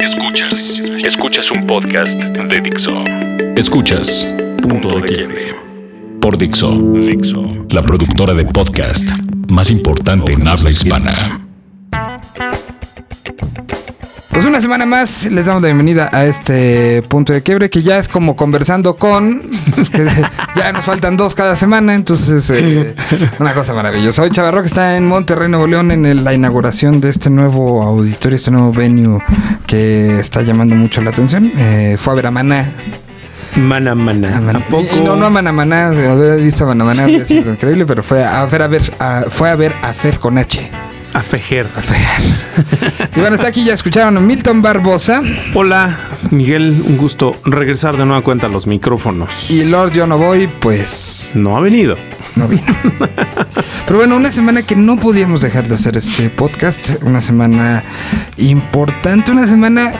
Escuchas. Escuchas un podcast de Dixo. Escuchas Punto de Quiebre. Por Dixo. Dixo. La productora de podcast más importante en habla hispana. Pues una semana más les damos la bienvenida a este punto de quiebre que ya es como conversando con. ya nos faltan dos cada semana, entonces eh, una cosa maravillosa. Hoy Chavarro que está en Monterrey, Nuevo León, en el- la inauguración de este nuevo auditorio, este nuevo venue que está llamando mucho la atención. Eh, fue a ver a Maná. Mana, mana. A. ¿A poco? Y, no, no a Maná Maná, haber visto a Maná Maná sido increíble, pero fue a ver a ver, a- fue a ver a Fer con H. A Fejer. A Fer. y bueno, está aquí, ya escucharon a Milton Barbosa. Hola, Miguel. Un gusto regresar de nueva cuenta a los micrófonos. Y Lord Yo No Voy, pues No ha venido. no vino. Pero bueno, una semana que no podíamos dejar de hacer este podcast. Una semana importante, una semana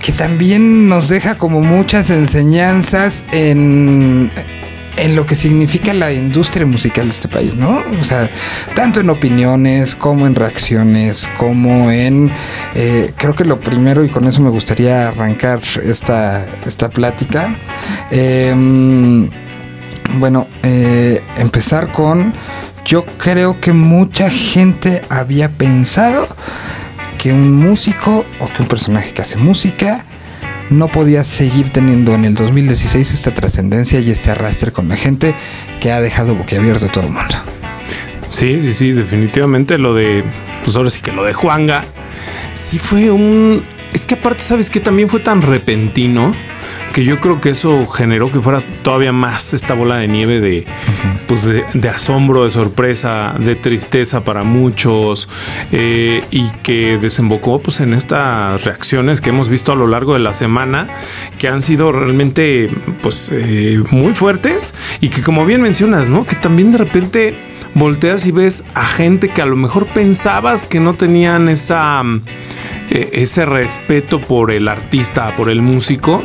que también nos deja como muchas enseñanzas en, en lo que significa la industria musical de este país, ¿no? O sea, tanto en opiniones como en reacciones, como en... eh, creo que lo primero, y con eso me gustaría arrancar esta, esta plática, em, bueno, eh, empezar con, yo creo que mucha gente había pensado que un músico o que un personaje que hace música no podía seguir teniendo en el 2016 esta trascendencia y este arrastre con la gente que ha dejado boquiabierto a todo el mundo. Sí, sí, sí, definitivamente lo de, pues ahora sí que lo de Juanga, sí fue un, es que aparte, ¿sabes que También fue tan repentino que yo creo que eso generó que fuera todavía más esta bola de nieve de, pues de, de asombro, de sorpresa, de tristeza para muchos eh, y que desembocó pues en estas reacciones que hemos visto a lo largo de la semana que han sido realmente pues eh, muy fuertes y que como bien mencionas, ¿no? Que también de repente volteas y ves a gente que a lo mejor pensabas que no tenían esa eh, ese respeto por el artista, por el músico,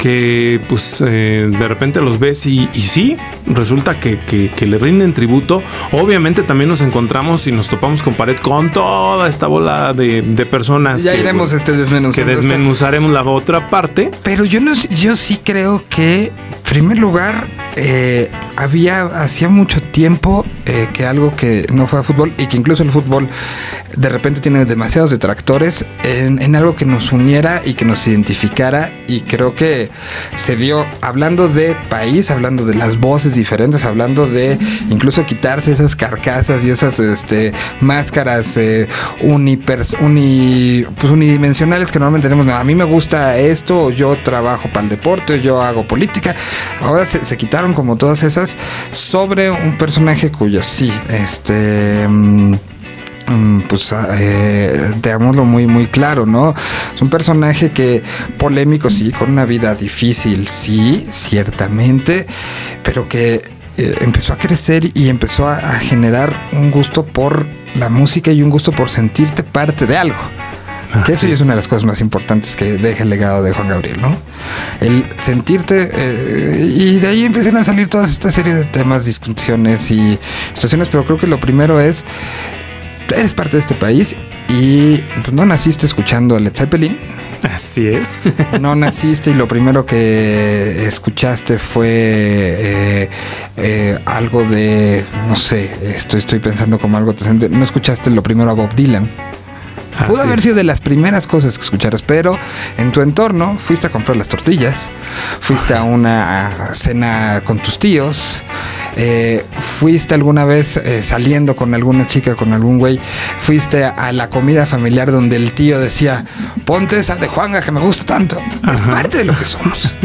que pues eh, de repente los ves y, y sí, resulta que, que- que le rinden tributo. Obviamente también nos encontramos y nos topamos con pared con toda esta bola de, de personas. Ya que, iremos este que desmenuzando. este- desmenuzaremos la otra parte. Pero yo no, yo sí creo que, en primer lugar, eh, había hacía mucho tiempo eh, que algo que no fue a fútbol y que incluso el fútbol de repente tiene demasiados detractores en, en algo que nos uniera y que nos identificara y creo que se dio hablando de país, hablando de las voces diferentes, hablando de incluso quitarse esas carcasas y esas este, máscaras eh, unipers- uni, pues unidimensionales que normalmente tenemos. A mí me gusta esto, o yo trabajo para el deporte, o yo hago política. Ahora se, se quitaron como todas esas sobre un personaje cuyo sí, este... mm, pues eh, tegámoslo muy muy claro, ¿no? Es un personaje que polémico sí, con una vida difícil sí, ciertamente, pero que eh, empezó a crecer y empezó a, a generar un gusto por la música y un gusto por sentirte parte de algo. Que eso es es. una de las cosas más importantes que deja el legado de Juan Gabriel, ¿no? El sentirte eh, y de ahí empiezan a salir todas esta serie de temas, discusiones y situaciones, pero creo que lo primero es eres parte de este país y pues, no naciste escuchando a Led Zeppelin, Así es. no naciste y lo primero que escuchaste fue eh, eh, algo de, no sé, estoy, estoy pensando como algo decente, no escuchaste lo primero a Bob Dylan. Pudo haber sido de las primeras cosas que escucharas, pero en tu entorno fuiste a comprar las tortillas, fuiste a una cena con tus tíos, eh, fuiste alguna vez eh, saliendo con alguna chica, con algún güey, fuiste a la comida familiar donde el tío decía, ponte esa de Juanga que me gusta tanto. Es parte de lo que somos.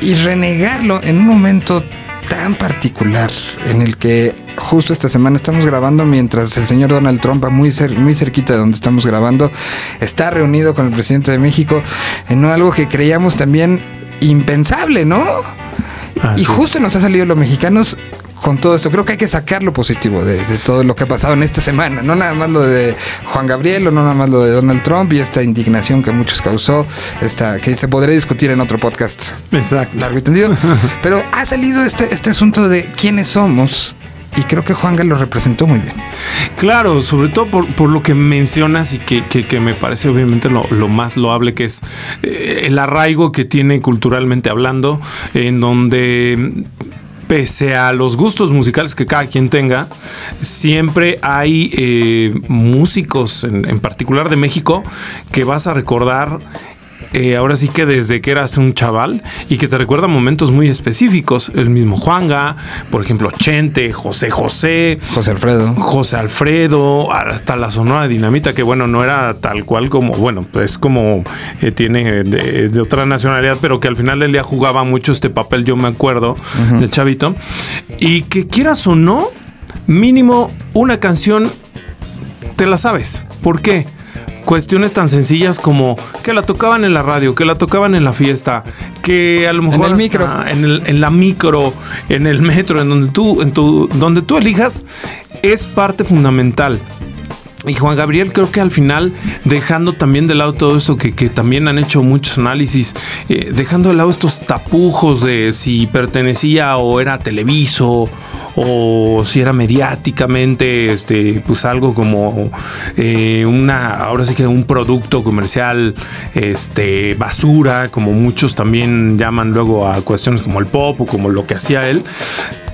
y renegarlo en un momento tan particular en el que justo esta semana estamos grabando mientras el señor Donald Trump, muy, cer- muy cerquita de donde estamos grabando, está reunido con el presidente de México en algo que creíamos también impensable, ¿no? Así y justo nos ha salido los mexicanos con todo esto. Creo que hay que sacar lo positivo de, de todo lo que ha pasado en esta semana. No nada más lo de Juan Gabriel o no nada más lo de Donald Trump y esta indignación que muchos causó, esta, que se podría discutir en otro podcast Exacto. largo y tendido. Pero ha salido este, este asunto de quiénes somos y creo que Juanga lo representó muy bien. Claro, sobre todo por, lo que mencionas y que, me parece obviamente lo, más loable, que es eh, el arraigo que tiene culturalmente hablando, en donde pese a los gustos musicales que cada quien tenga, siempre hay eh, músicos, en, particular de México, que vas a recordar eh, ahora sí que desde que eras un chaval y que te recuerda momentos muy específicos. El mismo Juanga, por ejemplo, Chente, José José, José Alfredo, José Alfredo, hasta la Sonora Dinamita, que bueno, no era tal cual como, bueno, pues como eh, tiene de, otra nacionalidad, pero que al final del día jugaba mucho este papel, yo me acuerdo, de Chavito. Y que quieras o no, mínimo una canción te la sabes. ¿Por qué? Cuestiones tan sencillas como que la tocaban en la radio, que la tocaban en la fiesta, que a lo mejor en, el micro. en, la micro, en el metro, en donde tú, en tu, donde tú elijas, es parte fundamental. Y Juan Gabriel creo que al final, dejando también de lado todo eso que, también han hecho muchos análisis, eh, dejando de lado estos tapujos de si pertenecía o era televiso o si era mediáticamente este pues algo como eh, una ahora sí que un producto comercial este basura como muchos también llaman luego a cuestiones como el pop o como lo que hacía él.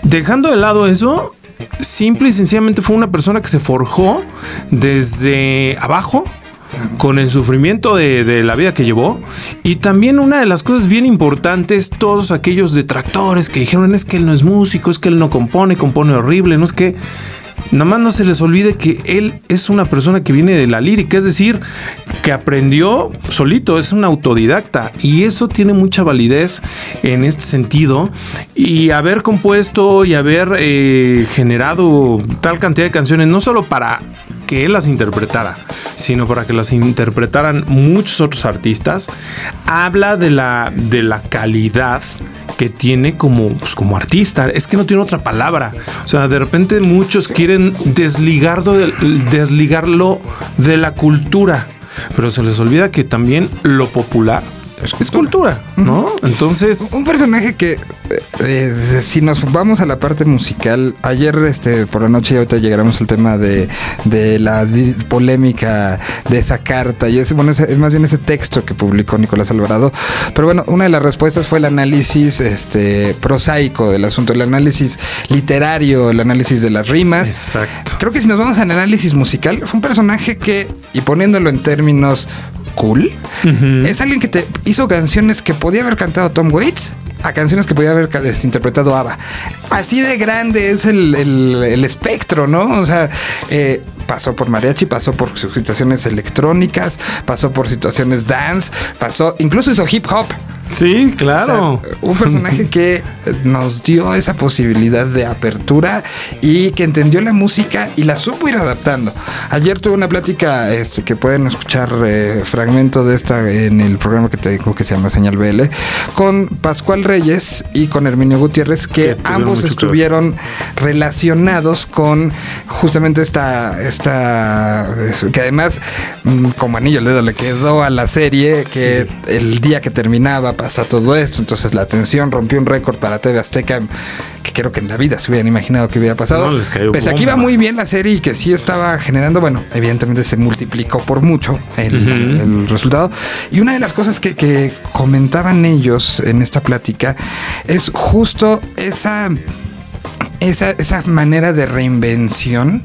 Dejando de lado eso simple y sencillamente fue una persona que se forjó desde abajo con el sufrimiento de, la vida que llevó. Y también una de las cosas bien importantes, todos aquellos detractores que dijeron es que él no es músico, es que él no compone, compone horrible, no es que... Nada más no se les olvide que él es una persona que viene de la lírica, es decir, que aprendió solito, es un autodidacta y eso tiene mucha validez en este sentido. Y haber compuesto y haber eh, generado tal cantidad de canciones, no solo para que él las interpretara, sino para que las interpretaran muchos otros artistas, habla de la, de la calidad que tiene como, pues, como artista. Es que no tiene otra palabra. O sea, de repente muchos quieren desligarlo de, desligarlo de la cultura, pero se les olvida que también lo popular es cultura, ¿no? Entonces. Un personaje que, eh, si nos vamos a la parte musical, ayer este, por la noche y ahorita llegaremos al tema de, la polémica de esa carta, y es, bueno, es, más bien ese texto que publicó Nicolás Alvarado. Pero bueno, una de las respuestas fue el análisis este, prosaico del asunto, el análisis literario, el análisis de las rimas. Exacto. Creo que si nos vamos al análisis musical, fue un personaje que, y poniéndolo en términos cool. Es alguien que te hizo canciones que podía haber cantado Tom Waits a canciones que podía haber este, interpretado ABBA. Así de grande es el, espectro, ¿no? O sea, eh, pasó por mariachi, pasó por situaciones electrónicas, pasó por situaciones dance, pasó, incluso hizo hip hop. Sí, claro. un personaje que nos dio esa posibilidad de apertura y que entendió la música y la supo ir adaptando. Ayer tuve una plática este, que pueden escuchar eh, fragmento de esta en el programa que tengo que se llama Señal BL con Pascual Reyes y con Herminio Gutiérrez que ambos estuvieron relacionados con justamente esta, esta que además mm, como anillo al dedo le quedó a la serie que el día que terminaba pasa todo esto. Entonces la atención rompió un récord para TV Azteca que creo que en la vida se hubieran imaginado que hubiera pasado. No, les cayó Pese aquí iba muy bien la serie y que sí estaba generando, bueno, evidentemente se multiplicó por mucho el, resultado. Y una de las cosas que, comentaban ellos en esta plática es justo esa esa, esa, manera de reinvención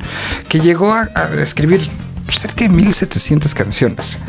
que llegó a, a, escribir cerca de 1700 canciones.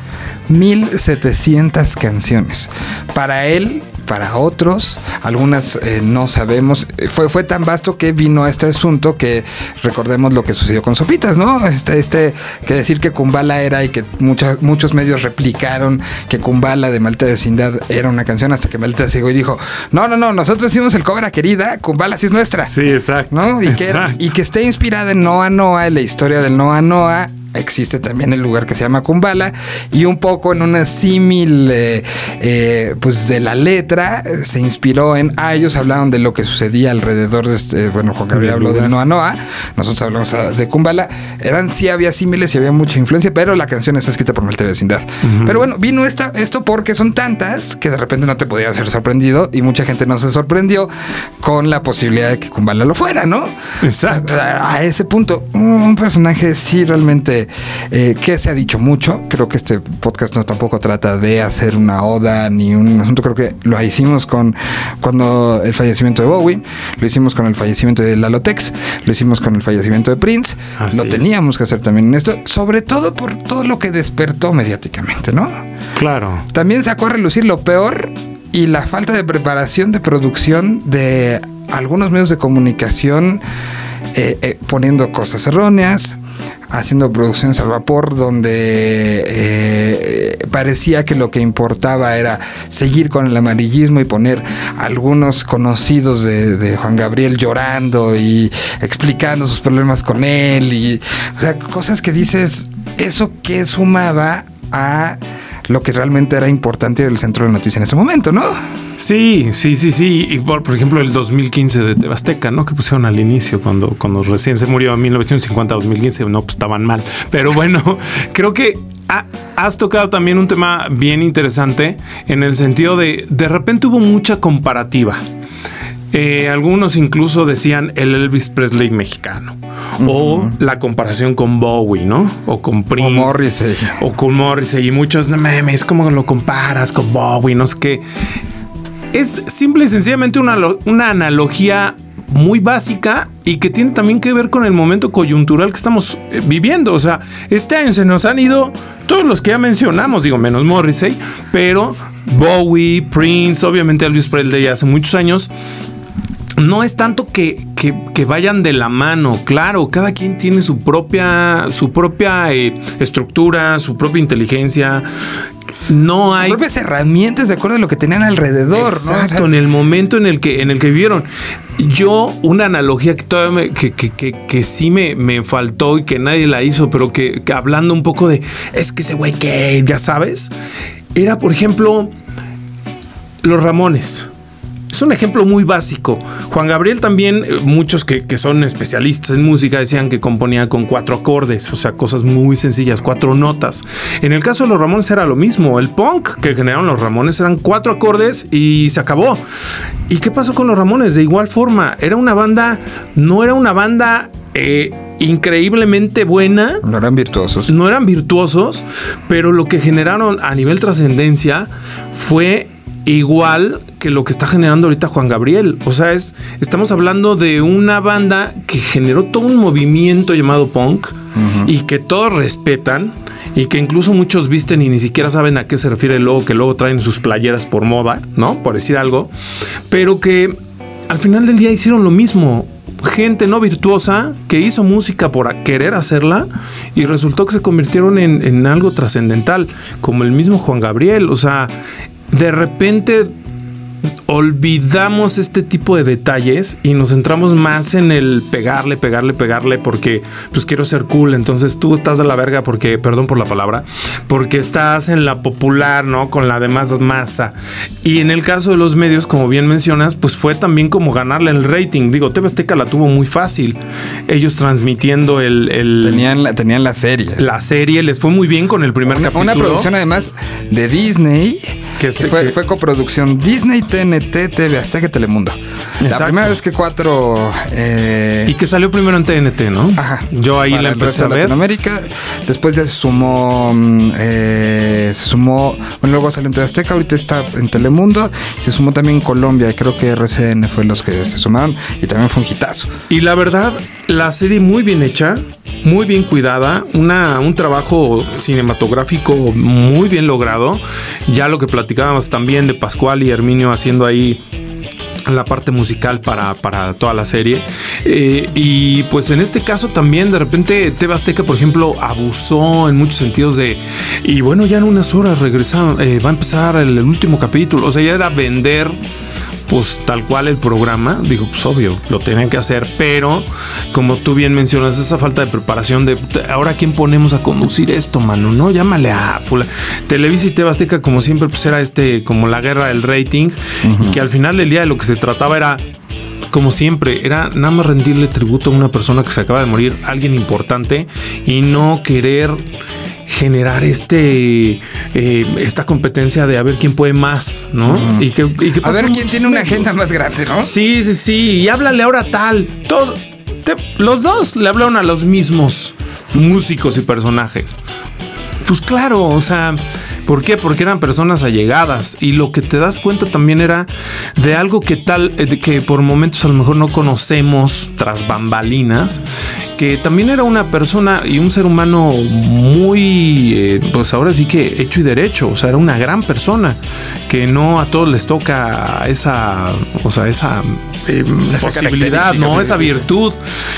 1700 canciones. Para él, para otros, algunas eh, no sabemos. Fue, fue tan vasto que vino a este asunto que recordemos lo que sucedió con Sopitas, ¿no? Este, este que decir que Kumbala era y que muchos muchos medios replicaron que Kumbala de Malta de Vecindad era una canción hasta que Malta llegó y dijo, no, no, no, nosotros hicimos el cover a querida, Kumbala sí es nuestra. Sí, exacto. ¿no? Y, Que, y que esté inspirada en Noa Noa, en la historia del Noa Noa existe también el lugar que se llama Kumbala y un poco en una símil eh, eh, pues de la letra, se inspiró en, ah, ellos hablaron de lo que sucedía alrededor de este, bueno, Juan Gabriel habló del Noa Noa, nosotros hablamos de Kumbala, eran sí había símiles y había mucha influencia, pero la canción está escrita por Malte Vecindad. Pero bueno, vino esta, esto porque son tantas que de repente no te podías ser sorprendido y mucha gente no se sorprendió con la posibilidad de que Kumbala lo fuera, ¿no? Exacto. A, ese punto, un personaje sí realmente eh, que se ha dicho mucho. Creo que este podcast no tampoco trata de hacer una oda ni un asunto. Creo que lo hicimos con cuando el fallecimiento de Bowie, lo hicimos con el fallecimiento de Lalotex, lo hicimos con el fallecimiento de Prince. lo teníamos que hacer también en esto, sobre todo por todo lo que despertó mediáticamente, ¿no? Claro. También sacó a relucir lo peor y la falta de preparación de producción de algunos medios de comunicación eh, eh, poniendo cosas erróneas, haciendo producciones al vapor donde eh, parecía que lo que importaba era seguir con el amarillismo y poner algunos conocidos de, Juan Gabriel llorando y explicando sus problemas con él y o sea cosas que dices eso que sumaba a lo que realmente era importante era el centro de noticias en ese momento, ¿no? Sí, sí, sí, sí. Y por, ejemplo, el 2015 de Tebasteca, ¿no? Que pusieron al inicio cuando, cuando recién se murió en 1950-2015, no, pues estaban mal. Pero bueno, creo que has tocado también un tema bien interesante en el sentido de de repente hubo mucha comparativa. Eh, algunos incluso decían el Elvis Presley mexicano. O la comparación con Bowie, ¿no? O con Prince. O Morrissey. O con Morrissey. Y muchos, no memes, ¿cómo lo comparas con Bowie? No sé qué. Es simple y sencillamente una, una analogía muy básica y que tiene también que ver con el momento coyuntural que estamos eh, viviendo. O sea, este año se nos han ido todos los que ya mencionamos, digo, menos Morrissey, pero Bowie, Prince, obviamente Elvis Presley hace muchos años no es tanto que, vayan de la mano, claro, cada quien tiene su propia, su propia eh, estructura, su propia inteligencia. No hay. propias herramientas de acuerdo a lo que tenían alrededor, Exacto, en el momento en el que, en el que vivieron. Yo, una analogía que todavía que, sí me, me, faltó y que nadie la hizo, pero que, hablando un poco de es que ese güey que ya sabes, era por ejemplo los Ramones un ejemplo muy básico. Juan Gabriel también, eh, muchos que, son especialistas en música decían que componía con cuatro acordes, o sea, cosas muy sencillas, cuatro notas. En el caso de los Ramones era lo mismo. El punk que generaron los Ramones eran cuatro acordes y se acabó. ¿Y qué pasó con los Ramones? De igual forma, era una banda, no era una banda... Eh, increíblemente buena. No eran virtuosos. No eran virtuosos, pero lo que generaron a nivel trascendencia fue igual que lo que está generando ahorita Juan Gabriel. O sea, es, estamos hablando de una banda que generó todo un movimiento llamado punk y que todos respetan y que incluso muchos visten y ni siquiera saben a qué se refiere el logo, que luego traen sus playeras por moda, ¿no? Por decir algo, pero que al final del día hicieron lo mismo. Gente no virtuosa que hizo música por querer hacerla y resultó que se convirtieron en, en algo trascendental, como el mismo Juan Gabriel. O sea, de repente olvidamos este tipo de detalles y nos centramos más en el pegarle, pegarle, pegarle porque pues quiero ser cool. Entonces tú estás de la verga porque, perdón por la palabra, porque estás en la popular, ¿no? Con la demás masa. Y en el caso de los medios, como bien mencionas, pues fue también como ganarle el rating. Digo, TV Azteca la tuvo muy fácil. Ellos transmitiendo el... tenían, la, tenían la serie. La serie les fue muy bien con el primer capítulo. Una producción además de Disney. Que, fue, fue coproducción Disney TNT TV Azteca Telemundo. La primera vez que cuatro. Eh, y que salió primero en TNT, ¿no? Ajá. Yo ahí la empecé a ver. Latinoamérica. Después ya se sumó. Mm, eh, se sumó. Bueno, luego salió en TV Azteca. Ahorita está en Telemundo. Se sumó también Colombia. Creo que RCN fue los que se sumaron. Y también fue un hitazo. Y la verdad, la serie muy bien hecha. Muy bien cuidada. Una, un trabajo cinematográfico muy bien logrado. Ya lo que platicábamos también de Pascual y Herminio haciendo ahí la parte musical para, toda la serie. Eh, y pues en este caso también de repente Teba Azteca, por ejemplo, abusó en muchos sentidos de, y bueno, ya en unas horas regresaron, eh, va a empezar el, último capítulo, o sea, ya era vender pues tal cual el programa, digo, pues obvio, lo tenían que hacer, pero como tú bien mencionas, esa falta de preparación de ahora quién ponemos a conducir esto, mano, ¿no? Llámale a Fula. Televisa y Tebasteca, como siempre, pues era este, como la guerra del rating, y que al final del día de lo que se trataba era como siempre, era nada más rendirle tributo a una persona que se acaba de morir, alguien importante, y no querer generar este eh, esta competencia de a ver quién puede más, ¿no? y, que, a ver quién tiene una agenda más grande, ¿no? Sí, sí, sí. Y háblale ahora tal. Todo, los dos le hablaron a los mismos músicos y personajes. Pues claro, o sea, ¿Por qué? Porque eran personas allegadas y lo que te das cuenta también era de algo que tal, eh, que por momentos a lo mejor no conocemos tras bambalinas, que también era una persona y un ser humano muy, eh, pues ahora sí que hecho y derecho, o sea, era una gran persona que no a todos les toca esa, o sea, esa, eh, posibilidad, ¿no? Esa virtud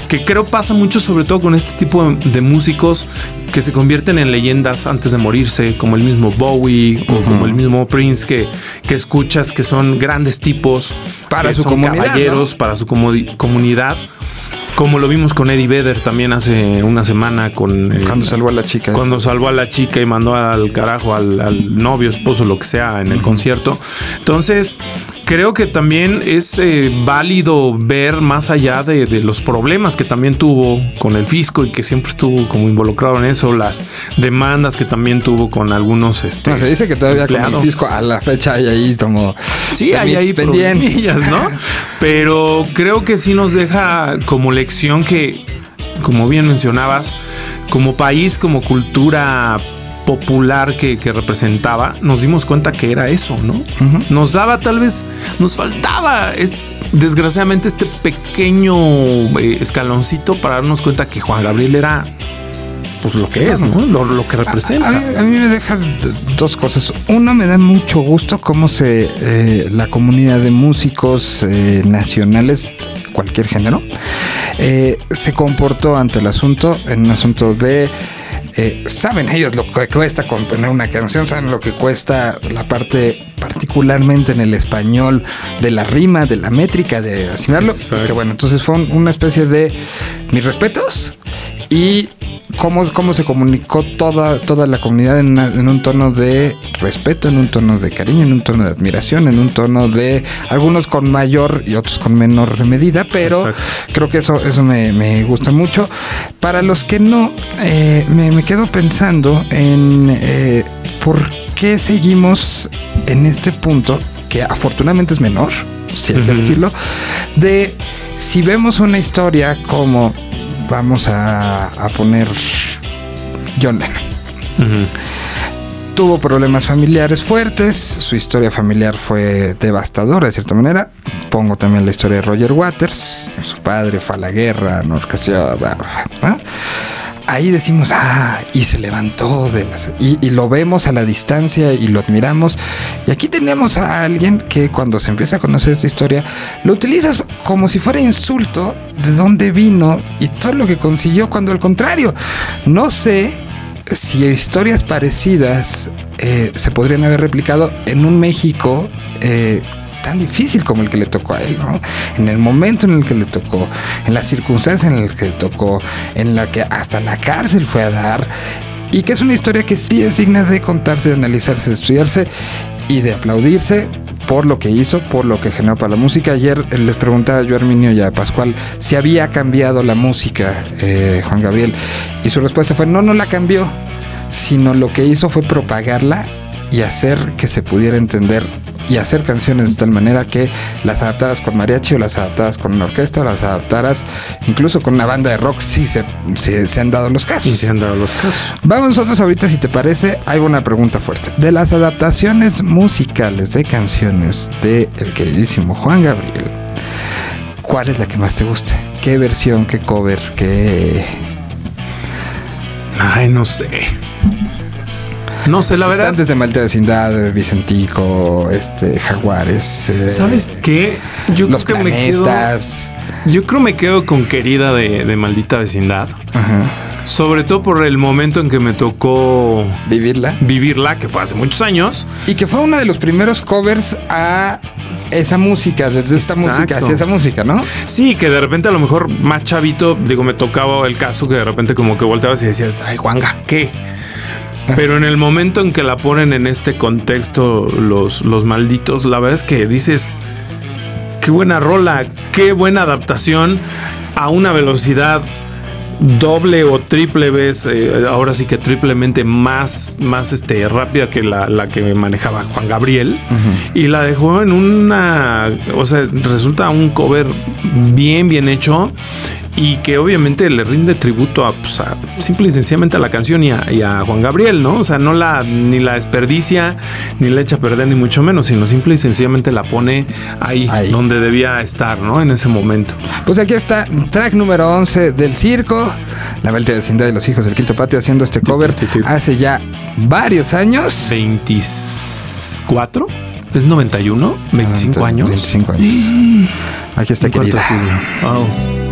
que creo pasa mucho sobre todo con este tipo de músicos que se convierten en leyendas antes de morirse, como el mismo Bowie o como el mismo Prince que, que escuchas que son grandes tipos, para su comunidad, caballeros, para su comunidad. Como lo vimos con Eddie Vedder también hace una semana con... Eh, cuando salvó a la chica. Cuando salvó a la chica y mandó al carajo al, novio, esposo, lo que sea en el concierto. Entonces, creo que también es eh, válido ver más allá de, los problemas que también tuvo con el fisco y que siempre estuvo como involucrado en eso, las demandas que también tuvo con algunos. Este, se dice que todavía con el fisco a la fecha hay ahí como. Sí, hay ahí pendientes, ¿no? Pero creo que sí nos deja como lección que, como bien mencionabas, como país, como cultura popular que, representaba, nos dimos cuenta que era eso, ¿no? Nos daba tal vez, nos faltaba es, desgraciadamente este pequeño eh, escaloncito para darnos cuenta que Juan Gabriel era pues lo que es, ¿no? Lo, que representa. A, mí me deja dos cosas. Uno, me da mucho gusto cómo se eh, la comunidad de músicos eh, nacionales, cualquier género, se comportó ante el asunto, en un asunto de eh, saben ellos lo que cuesta componer una canción, saben lo que cuesta la parte particularmente en el español de la rima, de la métrica, de asimilarlo. que bueno, entonces fue una especie de mis respetos y cómo, cómo se comunicó toda, toda la comunidad en, un tono de respeto, en un tono de cariño, en un tono de admiración, en un tono de algunos con mayor y otros con menor medida, pero creo que eso, eso me, gusta mucho. Para los que no, eh, me, quedo pensando en eh, por qué seguimos en este punto, que afortunadamente es menor, si hay que decirlo, de si vemos una historia como vamos a, poner John Lennon. Tuvo problemas familiares fuertes, su historia familiar fue devastadora de cierta manera. Pongo también la historia de Roger Waters, su padre fue a la guerra, no ahí decimos, ah, y se levantó de las, y, lo vemos a la distancia y lo admiramos. Y aquí tenemos a alguien que cuando se empieza a conocer esta historia, lo utilizas como si fuera insulto de dónde vino y todo lo que consiguió, cuando al contrario, no sé si historias parecidas eh, se podrían haber replicado en un México eh, tan difícil como el que le tocó a él, ¿no? En el momento en el que le tocó, en las circunstancias en las que le tocó, en la que hasta la cárcel fue a dar, y que es una historia que sí es digna de contarse, de analizarse, de estudiarse y de aplaudirse por lo que hizo, por lo que generó para la música. Ayer les preguntaba yo a Arminio y a Pascual si había cambiado la música eh, Juan Gabriel y su respuesta fue no, no la cambió, sino lo que hizo fue propagarla y hacer que se pudiera entender y hacer canciones de tal manera que las adaptaras con mariachi o las adaptaras con una orquesta o las adaptaras incluso con una banda de rock, sí se, se, han dado los casos. Sí se han dado los casos. Vamos nosotros ahorita, si te parece, hay una pregunta fuerte. De las adaptaciones musicales de canciones de el queridísimo Juan Gabriel, ¿cuál es la que más te gusta? ¿Qué versión, qué cover, qué... Ay, no sé. No sé, la verdad. Antes de Malta Vecindad, Vicentico, este, Jaguares. Eh, ¿Sabes qué? Yo los creo que me quedo. Yo creo me quedo con Querida de, Maldita Vecindad. Ajá. Sobre todo por el momento en que me tocó Vivirla. vivirla, que fue hace muchos años. Y que fue uno de los primeros covers a esa música, desde esta música hacia esa música, ¿no? Sí, que de repente a lo mejor más chavito, digo, me tocaba el caso que de repente como que volteabas y decías, ay, Juanga, ¿qué? Pero en el momento en que la ponen en este contexto los, los malditos, la verdad es que dices, qué buena rola, qué buena adaptación a una velocidad doble o triple vez, eh, ahora sí que triplemente más, más este, rápida que la, la que manejaba Juan Gabriel. Y la dejó en una, o sea, resulta un cover bien, bien hecho. Y que obviamente le rinde tributo a, pues, a- simple y sencillamente a la canción y a, y a Juan Gabriel, ¿no? O sea, no la ni la desperdicia, ni la echa a perder, ni mucho menos, sino simple y sencillamente la pone ahí, Ahí. donde debía estar, ¿no? En ese momento. Pues aquí está, track número 11 del circo, La Vuelta de Vecindad de los Hijos del Quinto Patio haciendo este cover hace ya varios años. 24, es 91, 25 años. 25 años. Aquí está, querida. siglo. Wow.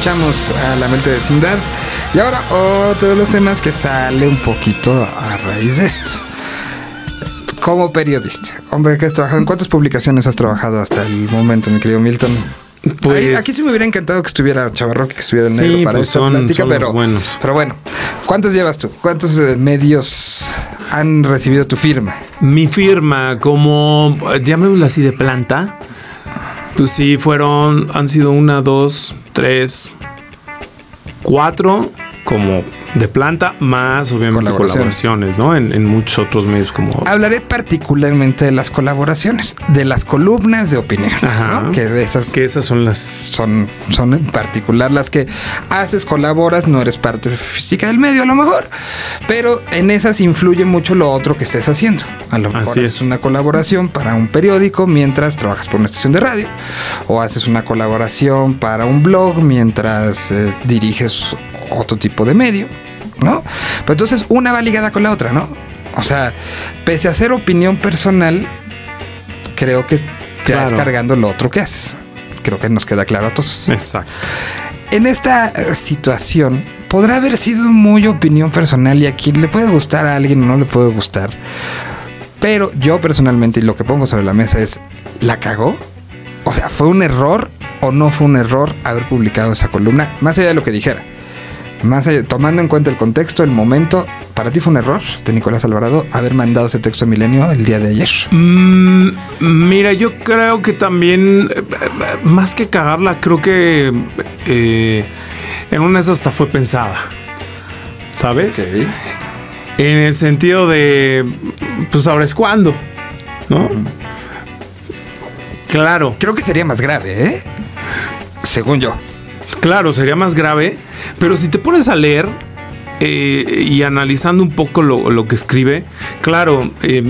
Escuchamos a La Vuelta de Vecindad. Y ahora otro de los temas que sale un poquito a raíz de esto. Como periodista, hombre que has trabajado, ¿en cuántas publicaciones has trabajado hasta el momento, mi querido Milton? Pues- aquí sí me hubiera encantado que estuviera Chavarroque, que estuviera en Sí, negro para pues esta son- plática, son los pero, buenos. pero bueno, ¿cuántos llevas tú? ¿Cuántos eh, medios han recibido tu firma? Mi firma, como llamémosla así de planta, pues sí, fueron, han sido una, dos, tres, cuatro, como de planta, más obviamente colaboraciones, ¿no? En, en, muchos otros medios como... Hablaré particularmente de las colaboraciones, de las columnas de opinión, ¿no? Que esas... Que esas son las... Son, son en particular las que haces, colaboras, no eres parte física del medio a lo mejor, pero en esas influye mucho lo otro que estés haciendo. A lo mejor es. es una colaboración para un periódico mientras trabajas por una estación de radio, o haces una colaboración para un blog mientras eh, diriges otro tipo de medio, ¿no? Pero entonces una va ligada con la otra, ¿no? O sea, pese a ser opinión personal, creo que te vas cargando lo otro que haces. Creo que nos queda claro a todos. Exacto. En esta situación, podrá haber sido muy opinión personal y a quien le puede gustar a alguien o no le puede gustar. Pero yo personalmente, y lo que pongo sobre la mesa es, ¿la cagó? O sea, ¿fue un error o no fue un error haber publicado esa columna? Más allá de lo que dijera. Más tomando en cuenta el contexto, el momento, ¿para ti fue un error de Nicolás Alvarado haber mandado ese texto a Milenio el día de ayer? Mm, mira, yo creo que también, eh, más que cagarla, creo que eh, en una de esas hasta fue pensada. ¿Sabes? En el sentido de, pues es cuándo, ¿no? Claro. Creo que sería más grave, ¿eh? Según yo. Claro, sería más grave, pero si te pones a leer eh, y analizando un poco lo, que escribe, claro, eh,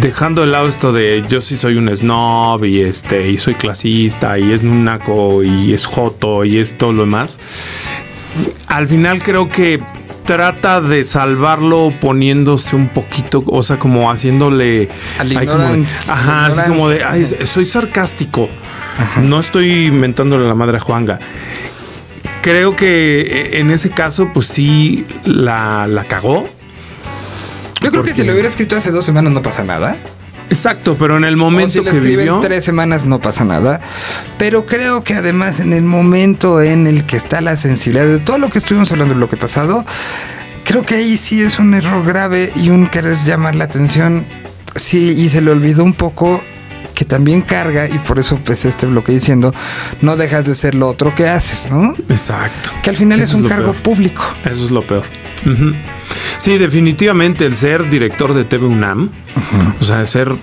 dejando de lado esto de yo sí soy un snob y este y soy clasista y es naco y es joto y es todo lo demás. Al final creo que trata de salvarlo poniéndose un poquito, o sea, como haciéndole. ajá, así como de, ay, soy sarcástico. No estoy inventándole la madre a Juanga creo que eh, en ese caso, pues sí, la, la cagó. Yo creo que si lo hubiera escrito hace dos semanas no pasa nada. Exacto, pero en el momento si que vivió... tres semanas no pasa nada. Pero creo que además en el momento en el que está la sensibilidad de todo lo que estuvimos hablando en lo que pasado, creo que ahí sí es un error grave y un querer llamar la atención. Sí, y se le olvidó un poco que también carga y por eso pues este bloque diciendo no dejas de ser lo otro que haces, ¿no? Exacto. Que al final es un cargo público. Eso es lo peor. Sí, definitivamente el ser director de TV UNAM, o sea, ser,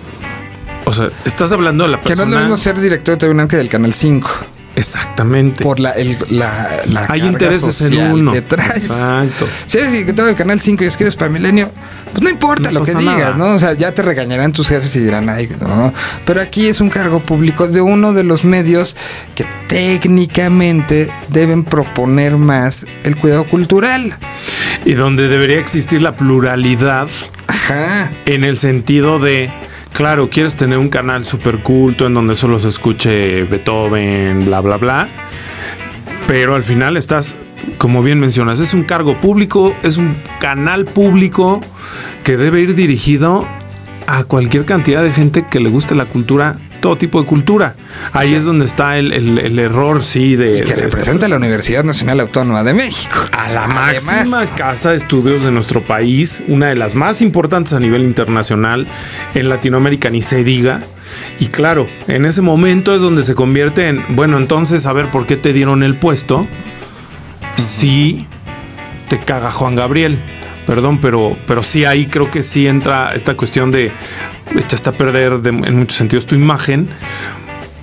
o sea, estás hablando de la persona... Que no es lo mismo ser director de TV UNAM que del Canal 5. Exactamente. Por la, el, la, la Hay intereses en uno. Que traes. Exacto. Si eres que tengo el canal 5 y escribes para Milenio, pues no importa lo que digas, ¿no? O sea, ya te regañarán tus jefes y dirán, ay, no. Pero aquí es un cargo público de uno de los medios que técnicamente deben proponer más el cuidado cultural. Y donde debería existir la pluralidad. Ajá. En el sentido de Claro, quieres tener un canal super culto en donde solo se escuche Beethoven, bla, bla, bla. Pero al final estás, como bien mencionas, es un cargo público, es un canal público que debe ir dirigido a cualquier cantidad de gente que le guste la cultura todo tipo de cultura. Ahí es donde está el, error, sí, de... que representa la Universidad Nacional Autónoma de México. A la máxima casa de estudios de nuestro país, una de las más importantes a nivel internacional, en Latinoamérica ni se diga. Y claro, en ese momento es donde se convierte en, bueno, entonces a ver por qué te dieron el puesto si te caga Juan Gabriel perdón, pero, pero sí ahí creo que sí entra esta cuestión de echaste a perder en muchos sentidos tu imagen.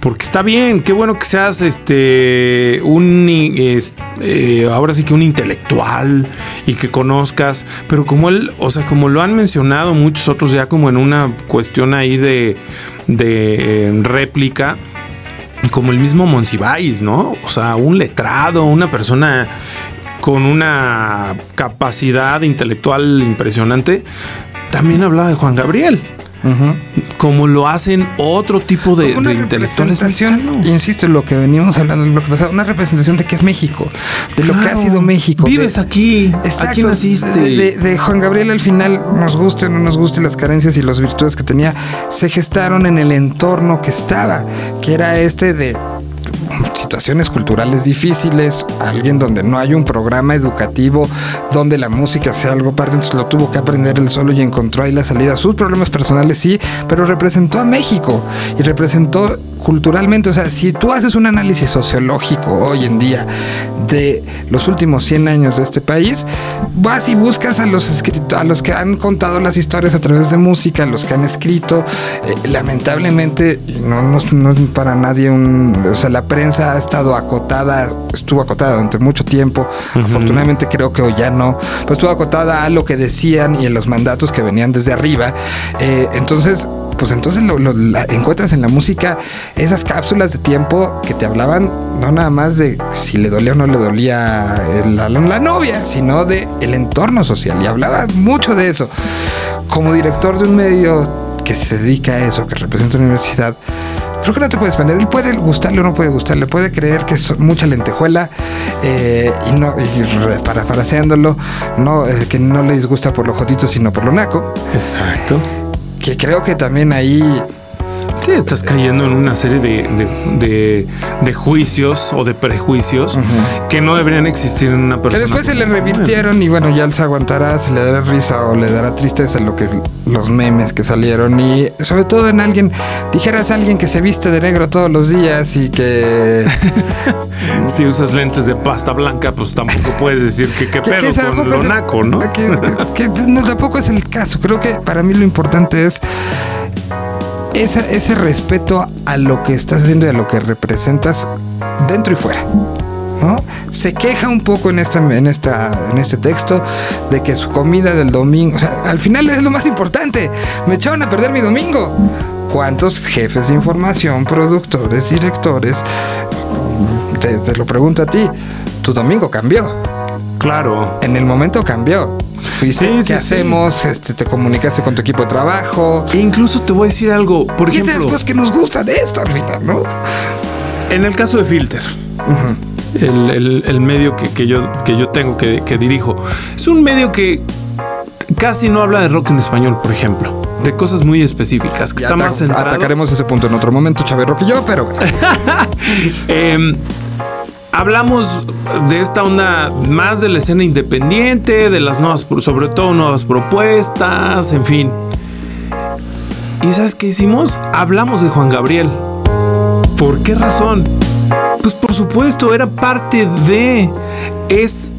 Porque está bien, qué bueno que seas este un eh, ahora sí que un intelectual y que conozcas, pero como él, o sea, como lo han mencionado muchos otros ya como en una cuestión ahí de, de eh, réplica, como el mismo Monsiváis, ¿no? O sea, un letrado, una persona con una capacidad intelectual impresionante, también hablaba de Juan Gabriel. Como lo hacen otro tipo de, una representación, insisto en lo que venimos hablando lo que pasado, una representación de que es México, de lo que ha sido México. Vives aquí, aquí naciste. De, Juan Gabriel al final, nos guste o no nos guste las carencias y las virtudes que tenía, se gestaron en el entorno que estaba, que era este de situaciones culturales difíciles, alguien donde no hay un programa educativo donde la música sea algo parte, entonces lo tuvo que aprender él solo y encontró ahí la salida. Sus problemas personales sí, pero representó a México y representó culturalmente, o sea, si tú haces un análisis sociológico hoy en día de los últimos 100 años de este país, vas y buscas a los a los que han contado las historias a través de música, a los que han escrito. Eh, lamentablemente, no, no, no, es para nadie un. O sea, la prensa ha estado acotada, estuvo acotada durante mucho tiempo. Afortunadamente, creo que hoy ya no, pero estuvo acotada a lo que decían y en los mandatos que venían desde arriba. Eh, entonces, pues entonces lo, encuentras en la música esas cápsulas de tiempo que te hablaban no nada más de si le dolía o no le dolía la, la, novia, sino de el entorno social y hablaba mucho de eso. Como director de un medio que se dedica a eso, que representa una universidad, creo que no te puedes vender. Él puede gustarle o no puede gustarle, puede creer que es mucha lentejuela eh, y no, y parafraseándolo, no, eh, que no les gusta por lo jodito, sino por lo naco. Exacto que creo que también ahí Sí, estás cayendo en una serie de, de, juicios o de prejuicios que no deberían existir en una persona. Que después se le revirtieron y bueno, ya él se aguantará, se le dará risa o le dará tristeza lo que es los memes que salieron. Y sobre todo en alguien, dijeras a alguien que se viste de negro todos los días y que. si usas lentes de pasta blanca, pues tampoco puedes decir que qué pedo con lo naco, ¿no? que no, tampoco es el caso. Creo que para mí lo importante es ese, respeto a lo que estás haciendo y a lo que representas dentro y fuera. ¿no? Se queja un poco en, esta, en, esta, en este texto de que su comida del domingo, o sea, al final es lo más importante. Me echaron a perder mi domingo. ¿Cuántos jefes de información, productores, directores? te lo pregunto a ti. Tu domingo cambió. Claro. En el momento cambió. Fuiste, ¿qué hacemos? Este, te comunicaste con tu equipo de trabajo. E incluso te voy a decir algo. Por ejemplo, esas cosas que nos gusta de esto al final, ¿no? En el caso de Filter. el, medio que, yo, que yo tengo, que, dirijo, es un medio que casi no habla de rock en español, por ejemplo de cosas muy específicas que está más centrado. Atacaremos ese punto en otro momento, Chávez Rock y yo, pero. eh, hablamos de esta onda más de la escena independiente, de las nuevas, sobre todo nuevas propuestas, en fin. ¿Y sabes qué hicimos? Hablamos de Juan Gabriel. ¿Por qué razón? Pues por supuesto, era parte de... Es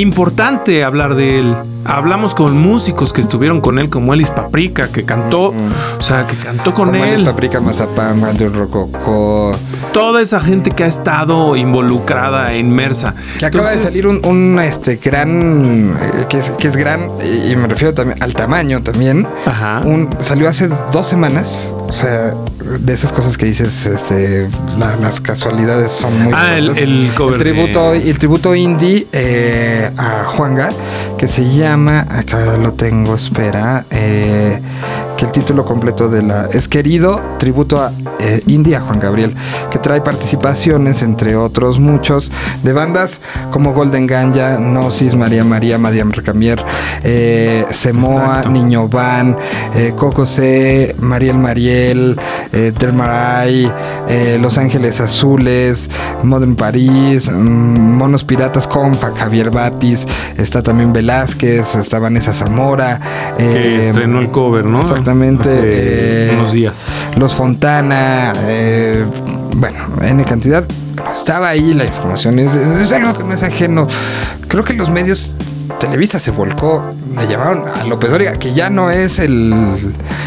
importante hablar de él hablamos con músicos que estuvieron con él, como Elis Paprika, que cantó, o sea, que cantó con él. Elis Paprika, Mazapán, Andrew Rococó. Toda esa gente que ha estado involucrada, inmersa. Que acaba de salir un, este gran, eh, que, es, gran, y me refiero también al tamaño también. Ajá. Un, salió hace dos semanas, o sea, de esas cosas que dices, este, las casualidades son muy. Ah, el, el, tributo, el tributo indie eh, a Juanga, que se llama acá lo tengo, espera, eh, que el título completo de la es querido tributo a eh, India Juan Gabriel, que trae participaciones entre otros muchos de bandas como Golden Ganja, Gnosis, María María, Madiam Recamier, eh, Semoa, Niño Van, eh, Coco C, Mariel Mariel, eh, Maray, Los Ángeles Azules, Modern París, mm, Monos Piratas con Javier Batis, está también Velázquez, está Vanessa Zamora. que estrenó el cover, ¿no? Exactamente. Eh, unos días. Los Fontana, eh, bueno, N cantidad. Estaba ahí la información, es, algo que no es ajeno. Creo que los medios Televisa se volcó, le llamaron a López Dóriga, que ya no es el,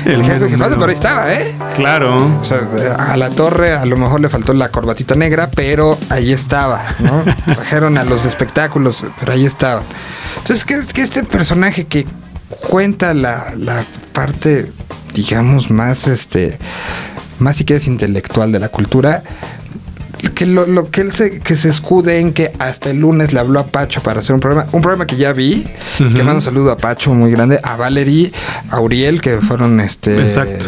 el, jefe jefe, pero ahí estaba, ¿eh? Claro. O sea, a la torre a lo mejor le faltó la corbatita negra, pero ahí estaba, ¿no? Trajeron a los espectáculos, pero ahí estaba. Entonces, que, que este personaje que cuenta la, la parte, digamos, más, este, más si quieres intelectual de la cultura, que lo, que él se, que se escude en que hasta el lunes le habló a Pacho para hacer un programa, un programa que ya vi, que mando un saludo a Pacho muy grande, a Valerie, a Uriel, que fueron este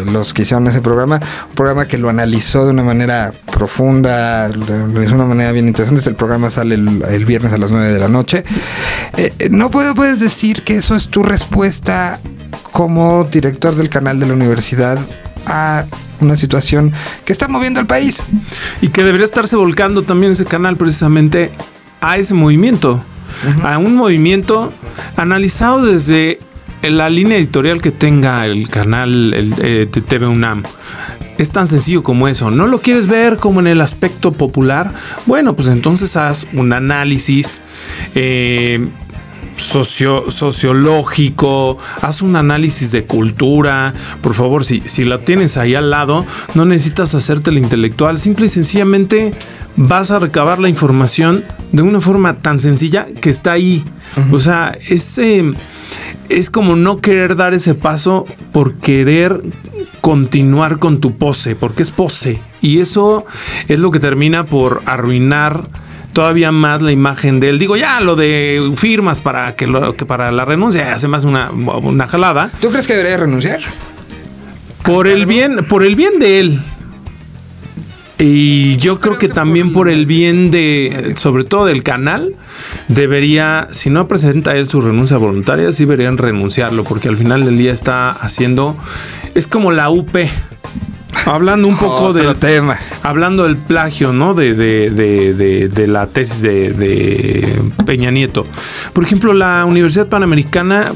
los que hicieron ese programa, un programa que lo analizó de una manera profunda, de una manera bien interesante. El programa sale el, viernes a las 9 de la noche. Eh, eh, no puedo, puedes decir que eso es tu respuesta como director del canal de la universidad a una situación que está moviendo al país. Y que debería estarse volcando también ese canal precisamente a ese movimiento, a un movimiento analizado desde la línea editorial que tenga el canal el, eh, de TV UNAM. Es tan sencillo como eso. ¿No lo quieres ver como en el aspecto popular? Bueno, pues entonces haz un análisis. Eh, socio, sociológico, haz un análisis de cultura. Por favor, si, si la tienes ahí al lado, no necesitas hacerte el intelectual. Simple y sencillamente vas a recabar la información de una forma tan sencilla que está ahí. O sea, es, es como no querer dar ese paso por querer continuar con tu pose, porque es pose. Y eso es lo que termina por arruinar todavía más la imagen de él. Digo, ya lo de firmas para que, lo, que para la renuncia hace más una, una jalada. ¿Tú crees que debería renunciar? Por el bien, por el bien de él. Y yo creo que también por el bien de, sobre todo del canal, debería, si no presenta él su renuncia voluntaria, sí deberían renunciarlo, porque al final del día está haciendo, es como la UP. Hablando un poco del tema. Hablando del plagio, ¿no? De, de, de, de la tesis de, Peña Nieto. Por ejemplo, la Universidad Panamericana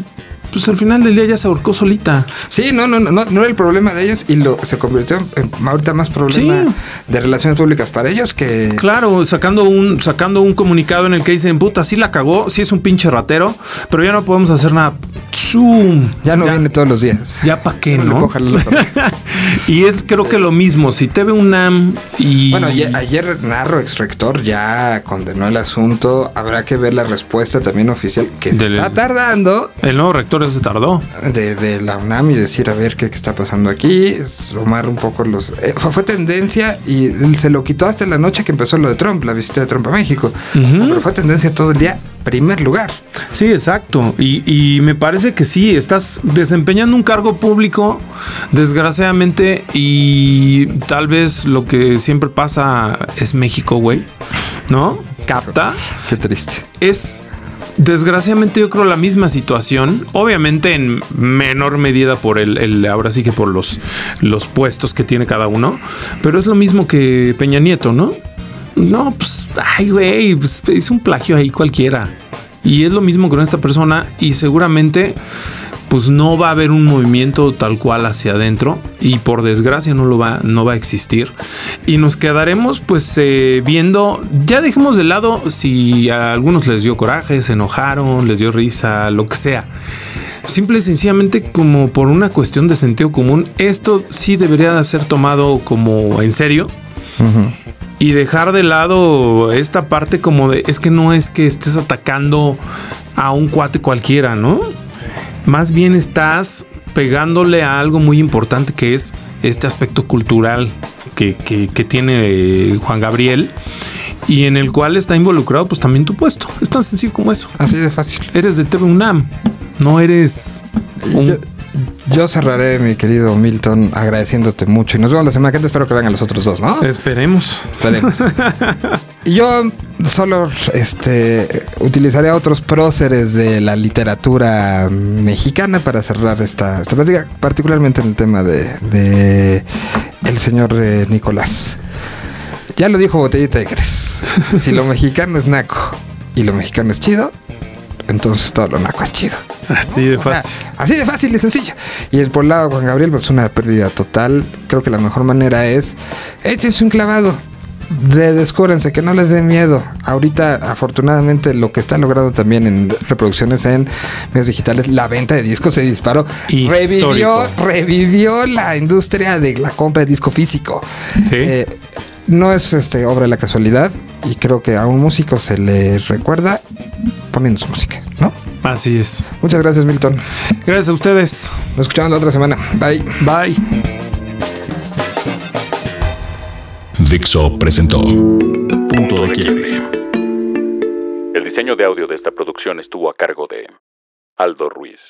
pues al final del día ya se ahorcó solita. Sí, no, no, no, no era el problema de ellos y lo se convirtió en ahorita más problema de relaciones públicas para ellos que. Claro, sacando un, sacando un comunicado en el que dicen, puta, sí la cagó, sí es un pinche ratero, pero ya no podemos hacer nada. ¡Zum! Ya no viene todos los días. Ya para qué, ¿no? y es creo que lo mismo. Si TV UNAM y. Bueno, ayer, Narro, ex rector, ya condenó el asunto. Habrá que ver la respuesta también oficial que se está tardando. El nuevo rector se tardó. De, la UNAM y decir a ver qué, está pasando aquí, tomar un poco los... Eh, fue, tendencia y se lo quitó hasta la noche que empezó lo de Trump, la visita de Trump a México. Pero fue tendencia todo el día, primer lugar. Sí, exacto. Y, me parece que sí, estás desempeñando un cargo público, desgraciadamente, y tal vez lo que siempre pasa es México, güey. ¿No? Capta. Qué triste. Es Desgraciadamente yo creo la misma situación, obviamente en menor medida por el, ahora sí que por los, los puestos que tiene cada uno, pero es lo mismo que Peña Nieto, ¿no? No, pues, ay, güey, pues, es un plagio ahí cualquiera. Y es lo mismo con esta persona y seguramente pues no va a haber un movimiento tal cual hacia adentro y por desgracia no lo va, no va a existir. Y nos quedaremos pues eh, viendo, ya dejemos de lado si a algunos les dio coraje, se enojaron, les dio risa, lo que sea. Simple y sencillamente como por una cuestión de sentido común, esto sí debería ser tomado como en serio. Y dejar de lado esta parte como de, es que no es que estés atacando a un cuate cualquiera, ¿no? Más bien estás pegándole a algo muy importante que es este aspecto cultural que, tiene eh, Juan Gabriel y en el cual está involucrado pues también tu puesto. Es tan sencillo como eso. Así de fácil. Eres de TV UNAM, no eres un... Yo, cerraré, mi querido Milton, agradeciéndote mucho. Y nos vemos la semana que viene. Espero que vengan los otros dos, ¿no? Esperemos. Esperemos. y yo solo este, utilizaré a otros próceres de la literatura mexicana para cerrar esta, esta plática, particularmente en el tema de, el señor eh, Nicolás. Ya lo dijo Botellita de. Si lo mexicano es naco y lo mexicano es chido, entonces todo lo naco es chido. Así de fácil. así de fácil y sencillo. Y el por lado Juan Gabriel, pues una pérdida total. Creo que la mejor manera es échense un clavado redescúbrense, que no les dé miedo. Ahorita, afortunadamente, lo que está logrando también en reproducciones en medios digitales, la venta de discos se disparó. Revivió, revivió la industria de la compra de disco físico. Eh, no es este, obra de la casualidad y creo que a un músico se le recuerda poniendo su música, ¿no? Así es. Muchas gracias, Milton. Gracias a ustedes. Nos escuchamos la otra semana. Bye. Bye. Dixo presentó Punto de Quiebre. El diseño de audio de esta producción estuvo a cargo de Aldo Ruiz.